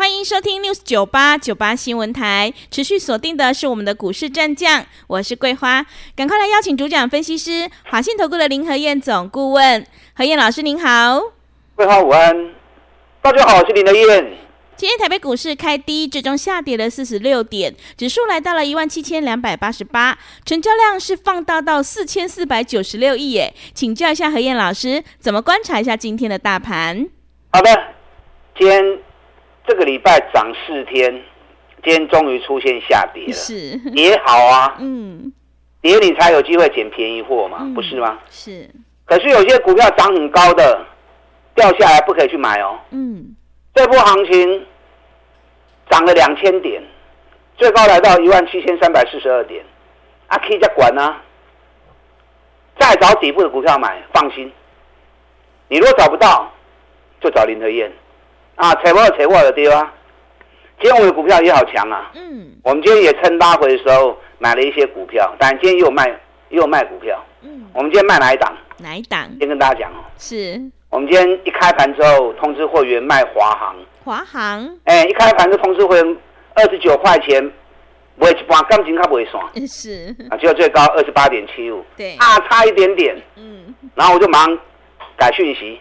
欢迎收听 News 九八九八新闻台，持续锁定的是我们的股市战将，我是桂花，赶快来邀请主讲分析师华信投顾的林和燕总顾问，何燕老师您好，桂花午安，大家好，我是林和燕。今天台北股市开低，最终下跌了四十六点，指数来到了一万七千两百八十八，成交量是放大到四千四百九十六亿耶，请教一下何燕老师，怎么观察一下今天的大盘？好的，今天。这个礼拜涨四天，今天终于出现下跌了，是也好啊，嗯，跌你才有机会捡便宜货嘛，嗯、不是吗？是。可是有些股票涨很高的，掉下来不可以去买哦。嗯。这波行情涨了两千点，最高来到一万七千三百四十二点，啊，可以再管呢、啊，再找底部的股票买，放心。你如果找不到，就找林和彦。啊，扯破扯破的地方，今天我们的股票也好强啊。嗯。我们今天也趁拉回的时候买了一些股票，但今天又卖又卖股票。嗯。我们今天卖哪一档？哪一档？先跟大家讲哦。是。我们今天一开盘之后通知会员卖华航。华航。哎，一开盘就通知会员二十九块钱，卖一半，感情它不会算。是。啊，结果最高二十八点七五。对。啊，差一点点。嗯。然后我就马上改讯息，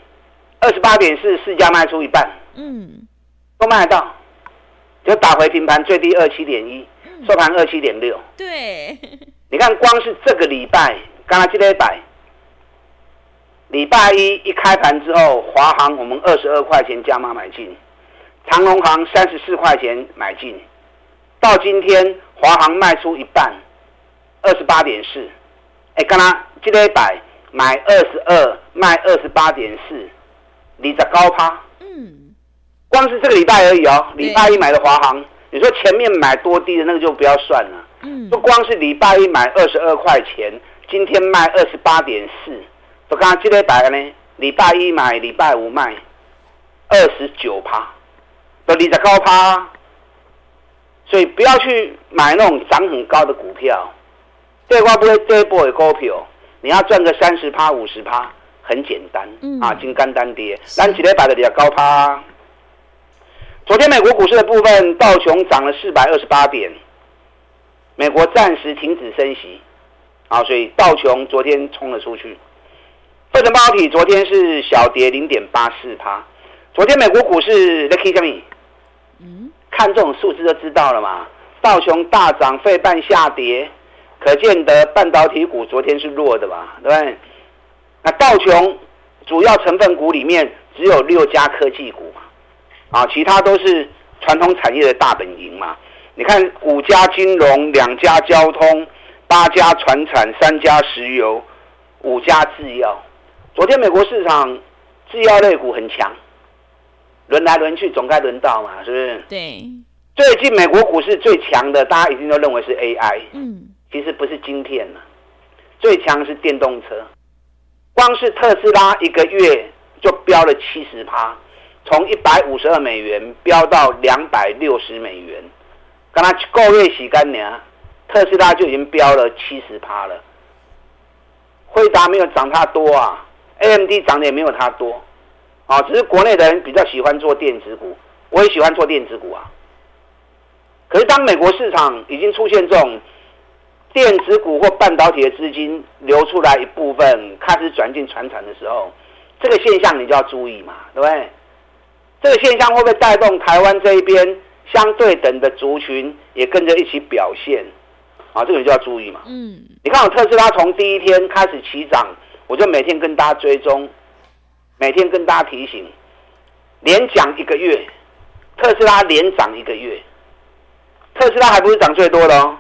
二十八点四，市价卖出一半。嗯，都卖得到，就打回平盘最低二七点一，收盘二七点六。对，你看光是这个礼拜，刚刚这礼拜，礼拜一一开盘之后，华航我们二十二块钱加码买进，长荣航三十四块钱买进，到今天华航卖出一半，二十八点四。哎，刚刚这礼拜买二十二，卖二十八点四，你在高趴。光是这个礼拜而已哦，礼拜一买的华航，你说前面买多低的那个就不要算了。嗯，就光是礼拜一买二十二块钱，今天卖二十八点四，我刚刚记得打个呢，礼拜一买，礼拜五卖二十九趴，都离着高趴，所以不要去买那种涨很高的股票。对，我不会这一波的股票，你要赚个三十趴、五十趴，很简单。嗯啊，金刚单跌，咱几礼拜的比较高趴。昨天美国股市的部分，道琼涨了四百二十八点，美国暂时停止升息，啊，所以道琼昨天冲了出去。费城半导体昨天是小跌零点八四趴。昨天美国股市在 K 上面，嗯，看这种数字就知道了嘛。道琼大涨，费半下跌，可见得半导体股昨天是弱的吧？对不对？那道琼主要成分股里面只有六家科技股。啊，其他都是传统产业的大本营嘛。你看，五家金融，两家交通，八家船产，三家石油，五家制药。昨天美国市场制药类股很强，轮来轮去总该轮到嘛，是不是？对。最近美国股市最强的，大家一定都认为是 AI。嗯。其实不是晶片了，最强是电动车。光是特斯拉一个月就飙了七十趴。从一百五十二美元飙到两百六十美元，刚才够月洗干净，特斯拉就已经飙了七十趴了。惠达没有涨它多啊，AMD 涨的也没有它多，啊，只是国内的人比较喜欢做电子股，我也喜欢做电子股啊。可是当美国市场已经出现这种电子股或半导体的资金流出来一部分，开始转进传产的时候，这个现象你就要注意嘛，对不对？这个现象会不会带动台湾这一边相对等的族群也跟着一起表现？啊，这个你就要注意嘛。嗯，你看我特斯拉从第一天开始起涨，我就每天跟大家追踪，每天跟大家提醒，连涨一个月，特斯拉连涨一个月，特斯拉还不是涨最多的哦。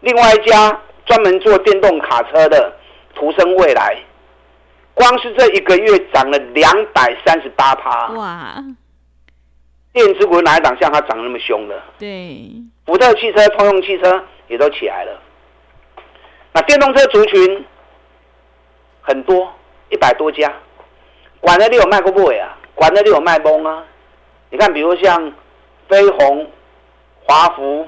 另外一家专门做电动卡车的途胜未来。光是这一个月涨了两百三十八趴，哇！电子股哪一档像它涨那么凶的？对，福特汽车、通用汽车也都起来了。那电动车族群很多，一百多家，管的你有卖过不会啊？管的你有卖崩啊？你看，比如像飞鸿、华孚，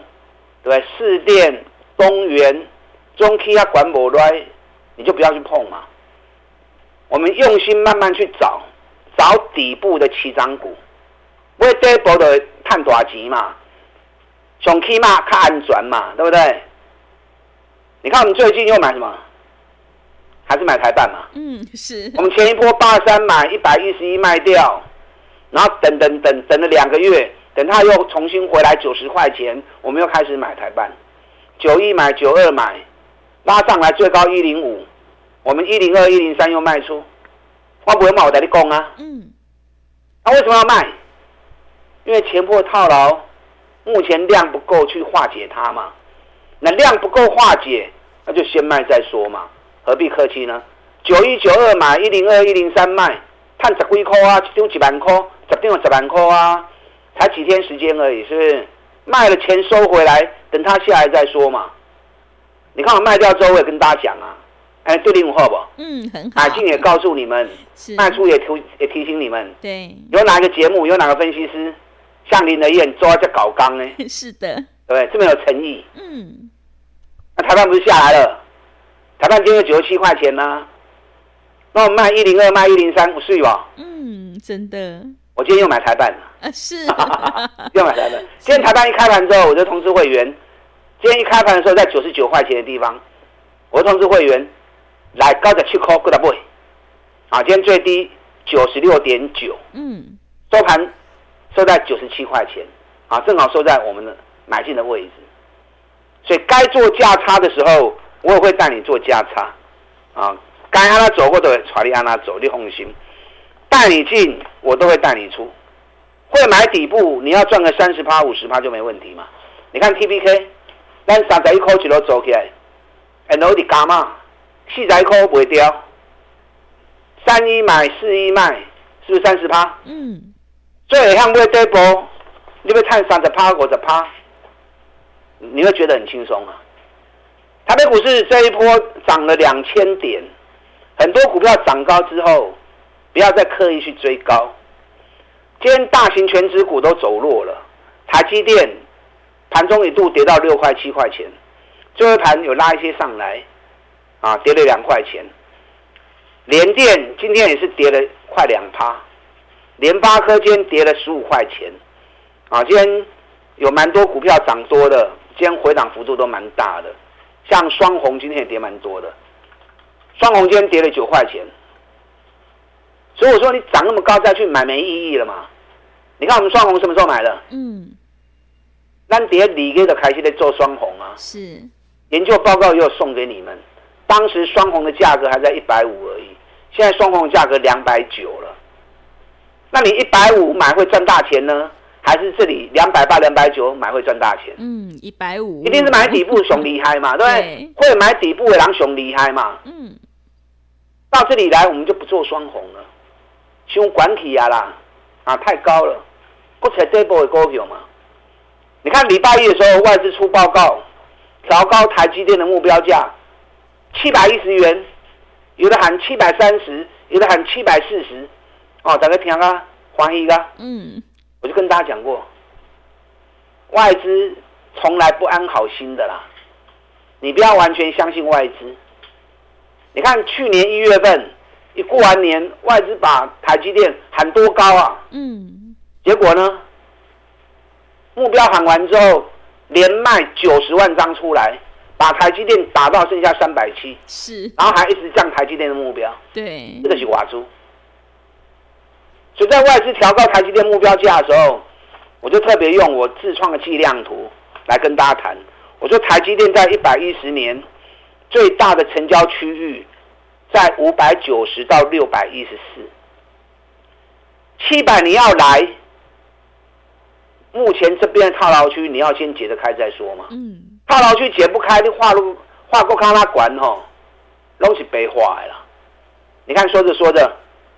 对，四电、东元、中 K 啊，管不来，你就不要去碰嘛。我们用心慢慢去找，找底部的起涨股，不会这一波的探大钱嘛，上起码看安全嘛，对不对？你看我们最近又买什么？还是买台半嘛？嗯，是。我们前一波八三买一百一十一卖掉，然后等等等等了两个月，等它又重新回来九十块钱，我们又开始买台半，九一买九二买，拉上来最高一零五，我们一零二一零三又卖出，我不会卖我在你讲啊。嗯。那、啊、为什么要卖？因为前破套牢，目前量不够去化解它嘛。那量不够化解，那就先卖再说嘛，何必客气呢？九一九二买，一零二一零三卖，赚十几块啊，一张一万块，十张十万块啊，才几天时间而已，是不是？卖了钱收回来，等它下来再说嘛。你看我卖掉之后，我也跟大家讲啊，哎，对你好不？嗯，很好。海清也告诉你们，是卖出也提也提醒你们，对，有哪个节目，有哪个分析师像林德燕抓在搞纲呢？是的。对，这么有诚意。嗯，那台半不是下来了？台半今天九十七块钱呢、啊。那我卖一零二，卖一零三，不是吧？嗯，真的。我今天又买台半了。啊，是。又买台半。今天台半一开盘之后，我就通知会员，今天一开盘的时候在九十九块钱的地方，我就通知会员来高点去扣，过来不？啊，今天最低九十六点九。嗯。收盘收在九十七块钱，啊，正好收在我们的。买进的位置，所以该做价差的时候，我也会带你做价差，啊，该让他走过的，传你让他走，你放心，带你进，我都会带你出，会买底部，你要赚个三十趴、五十趴就没问题嘛。你看 T B K，咱三十一块一路走起来，哎，楼底干嘛，四十一块不会掉，三一买四一卖，是不是三十趴？嗯，最后向不会跌波，你要看三十趴、五十趴。你会觉得很轻松啊！台北股市这一波涨了两千点，很多股票涨高之后，不要再刻意去追高。今天大型权值股都走弱了，台积电盘中一度跌到六块七块钱，最后盘有拉一些上来，啊，跌了两块钱。联电今天也是跌了快两趴，联发科今天跌了十五块钱，啊，今天有蛮多股票涨多的。今天回档幅度都蛮大的，像双红今天也跌蛮多的，双红今天跌了九块钱，所以我说你涨那么高再去买没意义了嘛？你看我们双红什么时候买的？嗯，那跌里给的开始在做双红啊，是研究报告又送给你们，当时双红的价格还在一百五而已，现在双红的价格两百九了，那你一百五买会赚大钱呢？还是这里两百八、两百九买会赚大钱。嗯，一百五，一定是买底部熊厉害嘛，对不对？会买底部的狼熊厉害嘛。嗯，到这里来我们就不做双红了，熊管起啊啦，啊太高了，不才这波的股票嘛。你看礼拜一的时候外资出报告，调高台积电的目标价七百一十元，有的喊七百三十，有的喊七百四十，哦，大家听啊，欢喜啊。嗯。我就跟大家讲过，外资从来不安好心的啦，你不要完全相信外资。你看去年一月份一过完年，外资把台积电喊多高啊？嗯。结果呢？目标喊完之后，连卖九十万张出来，把台积电打到剩下三百七。是。然后还一直降台积电的目标。对。这个是挖猪。所以在外资调高台积电目标价的时候，我就特别用我自创的计量图来跟大家谈。我说台积电在一百一十年最大的成交区域在五百九十到六百一十四，七百你要来，目前这边的套牢区你要先解得开再说嘛。嗯。套牢区解不开，你画路画过看它管吼，拢是白画的啦。你看说着说着，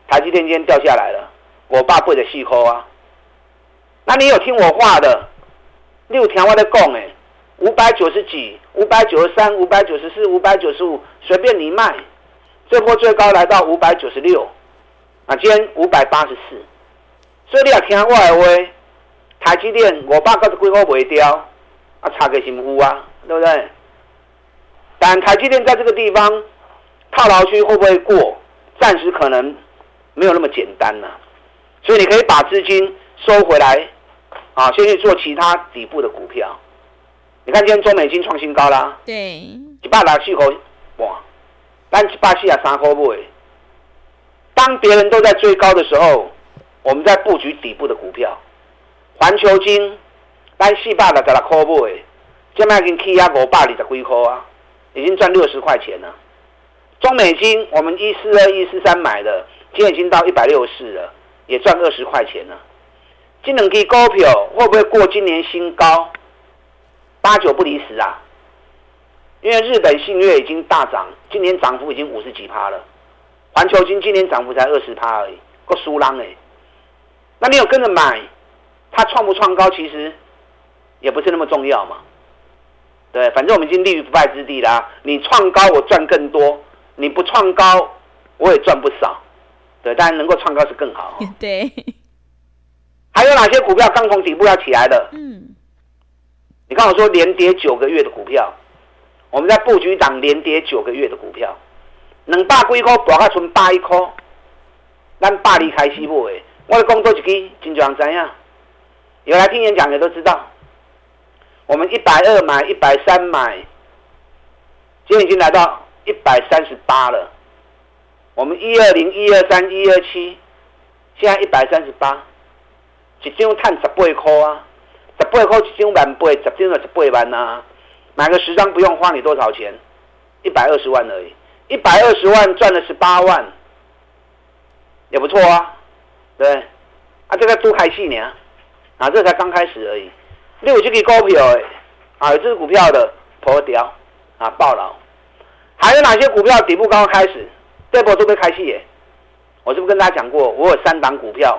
台积电今天掉下来了。我爸背的细扣啊，那你有听我话的？六条我在讲诶，五百九十几、五百九十三、五百九十四、五百九十五，随便你卖。这波最高来到五百九十六，啊，今天五百八十四。所以你也听我的话，台积电五百九十几块卖掉，啊，差个什么乌啊，对不对？但台积电在这个地方套牢区会不会过？暂时可能没有那么简单了，所以你可以把资金收回来，啊，先去做其他底部的股票。你看今天中美金创新高啦，对，一百六十四块，哇，但一百四十三块买。当别人都在追高的时候，我们在布局底部的股票。环球金，但四百六十六块买，现在已经起啊五百二十几块啊，已经赚六十块钱了。中美金，我们一四二一四三买的，今天已经到一百六十四了，也赚二十块钱了。这两支股票会不会过今年新高？八九不离十啊！因为日本信越已经大涨，今年涨幅已经五十几趴了。环球金今年涨幅才二十趴而已，够输浪哎！那你有跟着买，它创不创高，其实也不是那么重要嘛。对，反正我们已经立于不败之地啦。你创高，我赚更多。你不创高，我也赚不少，对，当然能够创高是更好。对，还有哪些股票刚从底部要起来的？嗯，你看我说连跌九个月的股票，我们在布局档连跌九个月的股票，能百几块博卡存八一块，咱百里开西部诶，我的工作一支，真就人知影，有来听演讲的都知道，我们一百二买，一百三买，今天已经来到。一百三十八了，我们一二零、一二三、一二七，现在一百三十八，一张赚十八块啊，十八块一张万八，十张就十八万啊，买个十张不用花你多少钱，一百二十万而已，一百二十万赚了十八万，也不错啊，对，啊这个都开戏呢，啊这才刚开始而已，六这个股票哎，啊有这个股票的破掉啊爆了。还有哪些股票底部刚刚开始，这波都没开戏耶？我是不是跟大家讲过，我有三档股票，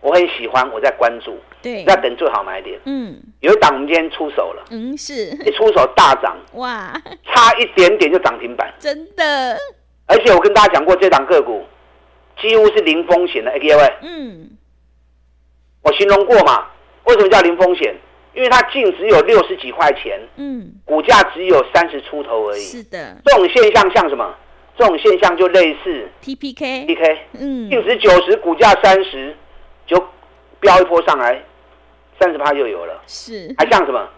我很喜欢，我在关注，对，要等最好买点。嗯，有一档我们今天出手了，嗯是，一出手大涨，哇，差一点点就涨停板，真的。而且我跟大家讲过，这档个股几乎是零风险的，各位，嗯，我形容过嘛？为什么叫零风险？因为它净值有六十几块钱，嗯，股价只有三十出头而已。是的，这种现象像什么？这种现象就类似 TPK，TPK，嗯，净值九十，股价三十，就飙一波上来，三十趴就有了。是，还像什么？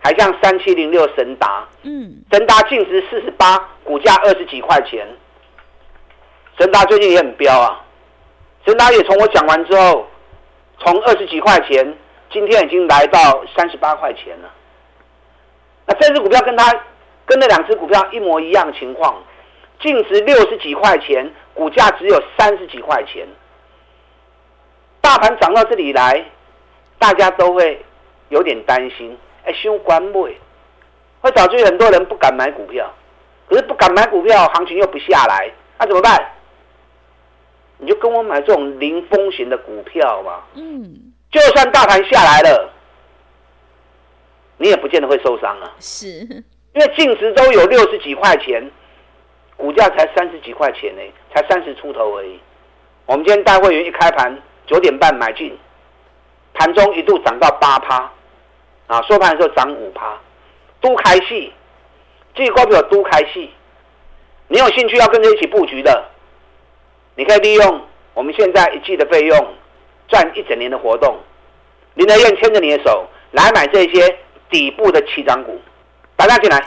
还像三七零六神达，嗯，神达净值四十八，股价二十几块钱。神达最近也很飙啊，神达也从我讲完之后，从二十几块钱。今天已经来到三十八块钱了。那这支股票跟它跟那两只股票一模一样的情况，净值六十几块钱，股价只有三十几块钱。大盘涨到这里来，大家都会有点担心，哎，修关位，会导致很多人不敢买股票。可是不敢买股票，行情又不下来，那怎么办？你就跟我买这种零风险的股票嘛。嗯。就算大盘下来了，你也不见得会受伤啊。是，因为净值都有六十几块钱，股价才三十几块钱呢，才三十出头而已。我们今天带会员一开盘九点半买进，盘中一度涨到八趴，啊，收盘的时候涨五趴，都开戏，这个股票都开戏。你有兴趣要跟着一起布局的，你可以利用我们现在一季的费用。赚一整年的活动，林德愿牵着你的手来买这些底部的七涨股，大家进来。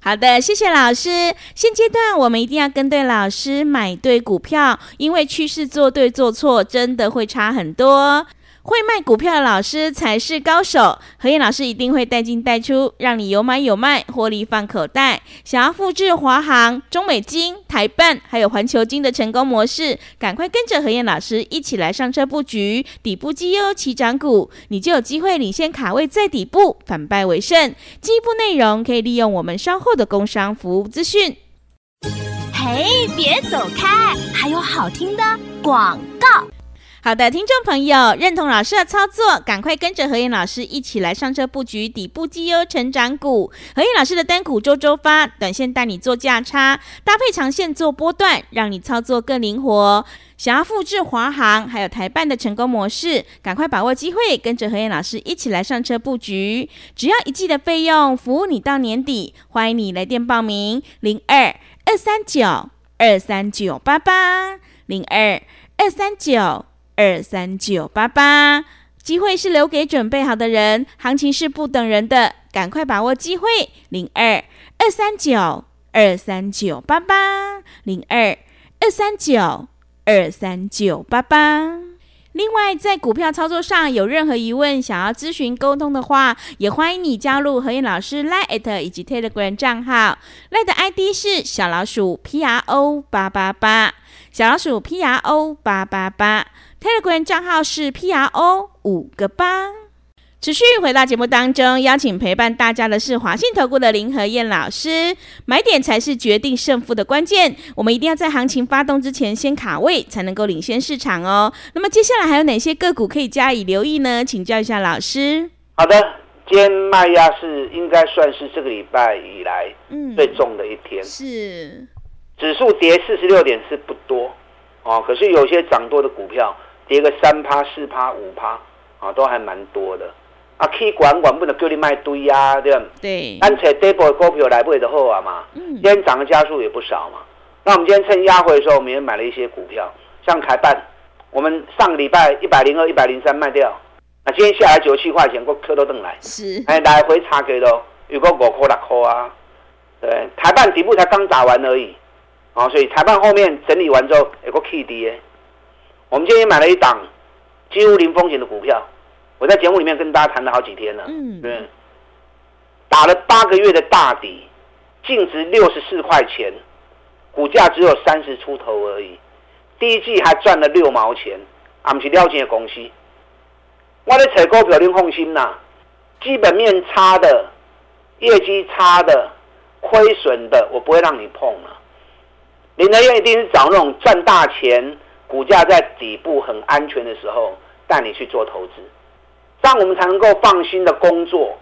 好的，谢谢老师。现阶段我们一定要跟对老师，买对股票，因为趋势做对做错真的会差很多。会卖股票的老师才是高手，何燕老师一定会带进带出，让你有买有卖，获利放口袋。想要复制华航、中美金、台办还有环球金的成功模式，赶快跟着何燕老师一起来上车布局底部绩优起涨股，你就有机会领先卡位在底部，反败为胜。进一步内容可以利用我们稍后的工商服务资讯。嘿，别走开，还有好听的广告。好的，听众朋友，认同老师的操作，赶快跟着何燕老师一起来上车布局底部绩优成长股。何燕老师的单股周周发，短线带你做价差，搭配长线做波段，让你操作更灵活。想要复制华航还有台办的成功模式，赶快把握机会，跟着何燕老师一起来上车布局。只要一季的费用，服务你到年底。欢迎你来电报名：零二二三九二三九八八零二二三九。二三九八八，机会是留给准备好的人，行情是不等人的，赶快把握机会。零二二三九二三九八八，零二二三九二三九八八。另外，在股票操作上有任何疑问，想要咨询沟通的话，也欢迎你加入何燕老师 Line@ 以及 Telegram 账号。Line 的 ID 是小老鼠 P R O 八八八，小老鼠 P R O 八八八。Telegram 账号是 PRO 五个八。持续回到节目当中，邀请陪伴大家的是华信投顾的林和燕老师。买点才是决定胜负的关键，我们一定要在行情发动之前先卡位，才能够领先市场哦。那么接下来还有哪些个股可以加以留意呢？请教一下老师。好的，今天卖压是应该算是这个礼拜以来最重的一天。嗯、是，指数跌四十六点是不多哦，可是有些涨多的股票。跌个三趴、四趴、五趴，啊，都还蛮多的。啊，去管管不能叫你卖堆啊，对吧？对。但且底部的股票来不的好啊嘛。嗯。今天涨的家数也不少嘛。那我们今天趁压回的时候，我们也买了一些股票，像台半，我们上个礼拜一百零二、一百零三卖掉，那今天下来九十七块钱，我磕都登来。是。哎，来回差给了，有个五块六块啊。对，台半底部才刚打完而已，啊，所以裁判后面整理完之后，有个 K D 我们今天买了一档几乎零风险的股票，我在节目里面跟大家谈了好几天了。嗯，对，打了八个月的大底，净值六十四块钱，股价只有三十出头而已。第一季还赚了六毛钱，啊，们是了解的公司。我在采购表，您放心呐，基本面差的、业绩差的、亏损的，我不会让你碰了。林德燕一定是找那种赚大钱。股价在底部很安全的时候，带你去做投资，这样我们才能够放心的工作。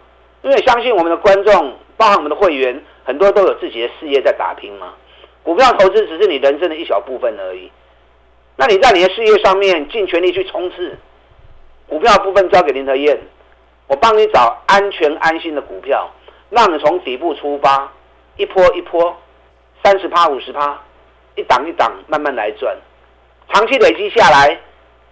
因为相信我们的观众，包含我们的会员，很多都有自己的事业在打拼嘛。股票投资只是你人生的一小部分而已。那你在你的事业上面尽全力去冲刺，股票部分交给林德燕，我帮你找安全安心的股票，让你从底部出发，一波一波，三十趴五十趴，一档一档慢慢来赚。长期累积下来，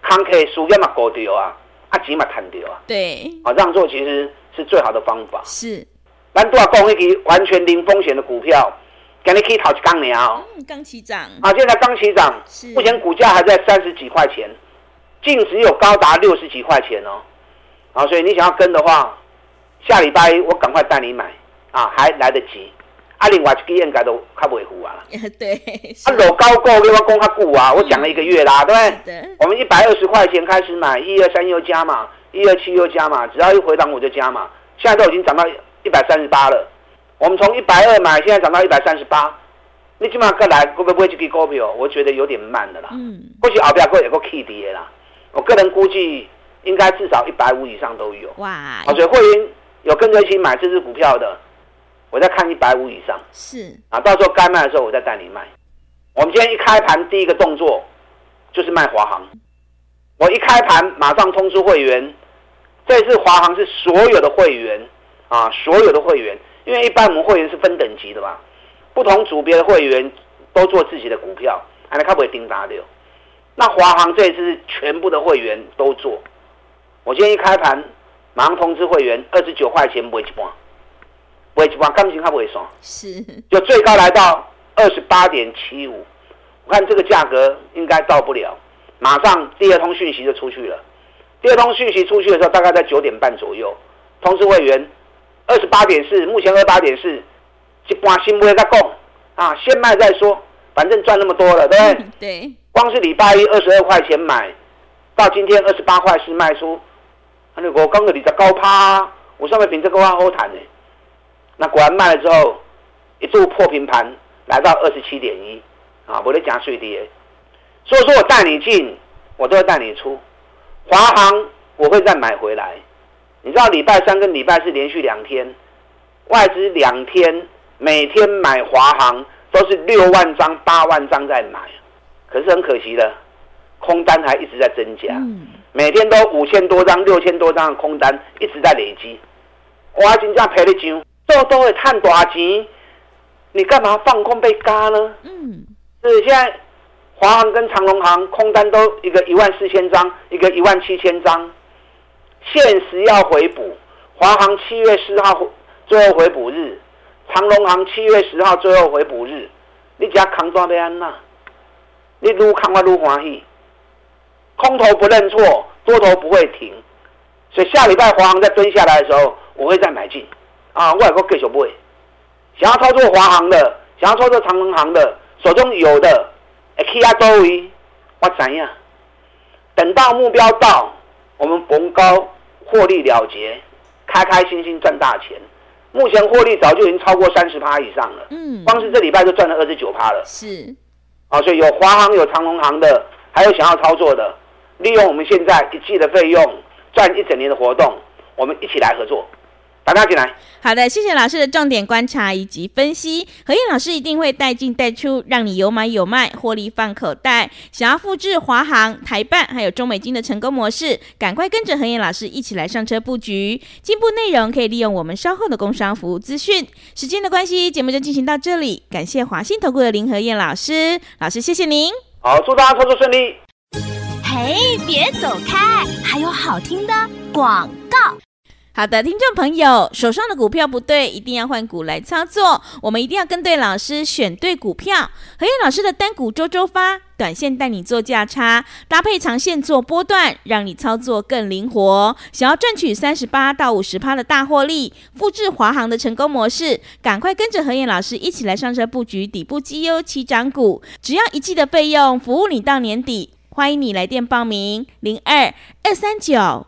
康 K 输要嘛高掉啊，啊钱嘛赚掉啊。对，啊让座其实是最好的方法。是，咱都要讲一个完全零风险的股票，今日可以讨一刚年哦。嗯，刚起涨。啊，现在刚起涨，目前股价还在三十几块钱，净值有高达六十几块钱哦。啊，所以你想要跟的话，下礼拜一我赶快带你买，啊还来得及。啊，另外一支应该都较袂赴啊。对。啊，老高股你我讲较久啊，我讲了一个月啦，对不对？我们一百二十块钱开始买，一二三又加嘛，一二七又加嘛，只要一回档我就加嘛。现在都已经涨到一百三十八了。我们从一百二买，现在涨到一百三十八。你起码过来会不会去给股票？我觉得有点慢的啦。嗯。或许后边会有个 K 跌啦。我个人估计应该至少一百五以上都有。哇。所以会员有跟着一起买这支股票的。我再看一百五以上，是啊，到时候该卖的时候我再带你卖。我们今天一开盘第一个动作就是卖华航，我一开盘马上通知会员，这次华航是所有的会员啊，所有的会员，因为一般我们会员是分等级的嘛，不同组别的会员都做自己的股票，还能看不会盯大的。那华航这一次是全部的会员都做，我今天一开盘马上通知会员，二十九块钱不会去半。尾盘感情它不会爽，是 就最高来到二十八点七五，我看这个价格应该到不了，马上第二通讯息就出去了。第二通讯息出去的时候，大概在九点半左右，通知会员二十八点四，目前二十八点四，一般新不会再供啊，先卖再说，反正赚那么多了，对不对？对。光是礼拜一二十二块钱买，到今天二十八块四卖出，那我刚刚你在高趴，我上面凭这个话好谈呢。那果然卖了之后，一度破平盘，来到二十七点一，啊，我的加税跌，所以说我带你进我都会带你出。华航我会再买回来。你知道礼拜三跟礼拜四连续两天，外资两天每天买华航都是六万张、八万张在买，可是很可惜的，空单还一直在增加，每天都五千多张、六千多张的空单一直在累积。我真正赔你钱，都都会赚大钱，你干嘛放空被嘎呢？嗯，所以现在华航跟长隆航空单都一个一万四千张，一个一万七千张，限时要回补。华航七月四号最后回补日，长隆航七月十号最后回补日，你只要扛抓被安娜，你愈扛我愈欢喜。空头不认错，多头不会停，所以下礼拜华航再蹲下来的时候。我会再买进，啊，我也会继续买。想要操作华航的，想要操作长荣航的，手中有的，会去啊多位，我知影。等到目标到，我们逢高获利了结，开开心心赚大钱。目前获利早就已经超过三十趴以上了，嗯，光是这礼拜就赚了二十九趴了。是，啊，所以有华航、有长隆航的，还有想要操作的，利用我们现在一季的费用赚一整年的活动，我们一起来合作。大家进来。好的，谢谢老师的重点观察以及分析。何燕老师一定会带进带出，让你有买有卖，获利放口袋。想要复制华航、台办还有中美金的成功模式，赶快跟着何燕老师一起来上车布局。进步内容可以利用我们稍后的工商服务资讯。时间的关系，节目就进行到这里。感谢华信投顾的林何燕老师，老师谢谢您。好，祝大家操作顺利。嘿，别走开，还有好听的广告。好的，听众朋友，手上的股票不对，一定要换股来操作。我们一定要跟对老师，选对股票。何燕老师的单股周周发，短线带你做价差，搭配长线做波段，让你操作更灵活。想要赚取三十八到五十趴的大获利，复制华航的成功模式，赶快跟着何燕老师一起来上车布局底部绩优起涨股。只要一季的费用，服务你到年底。欢迎你来电报名：零二二三九。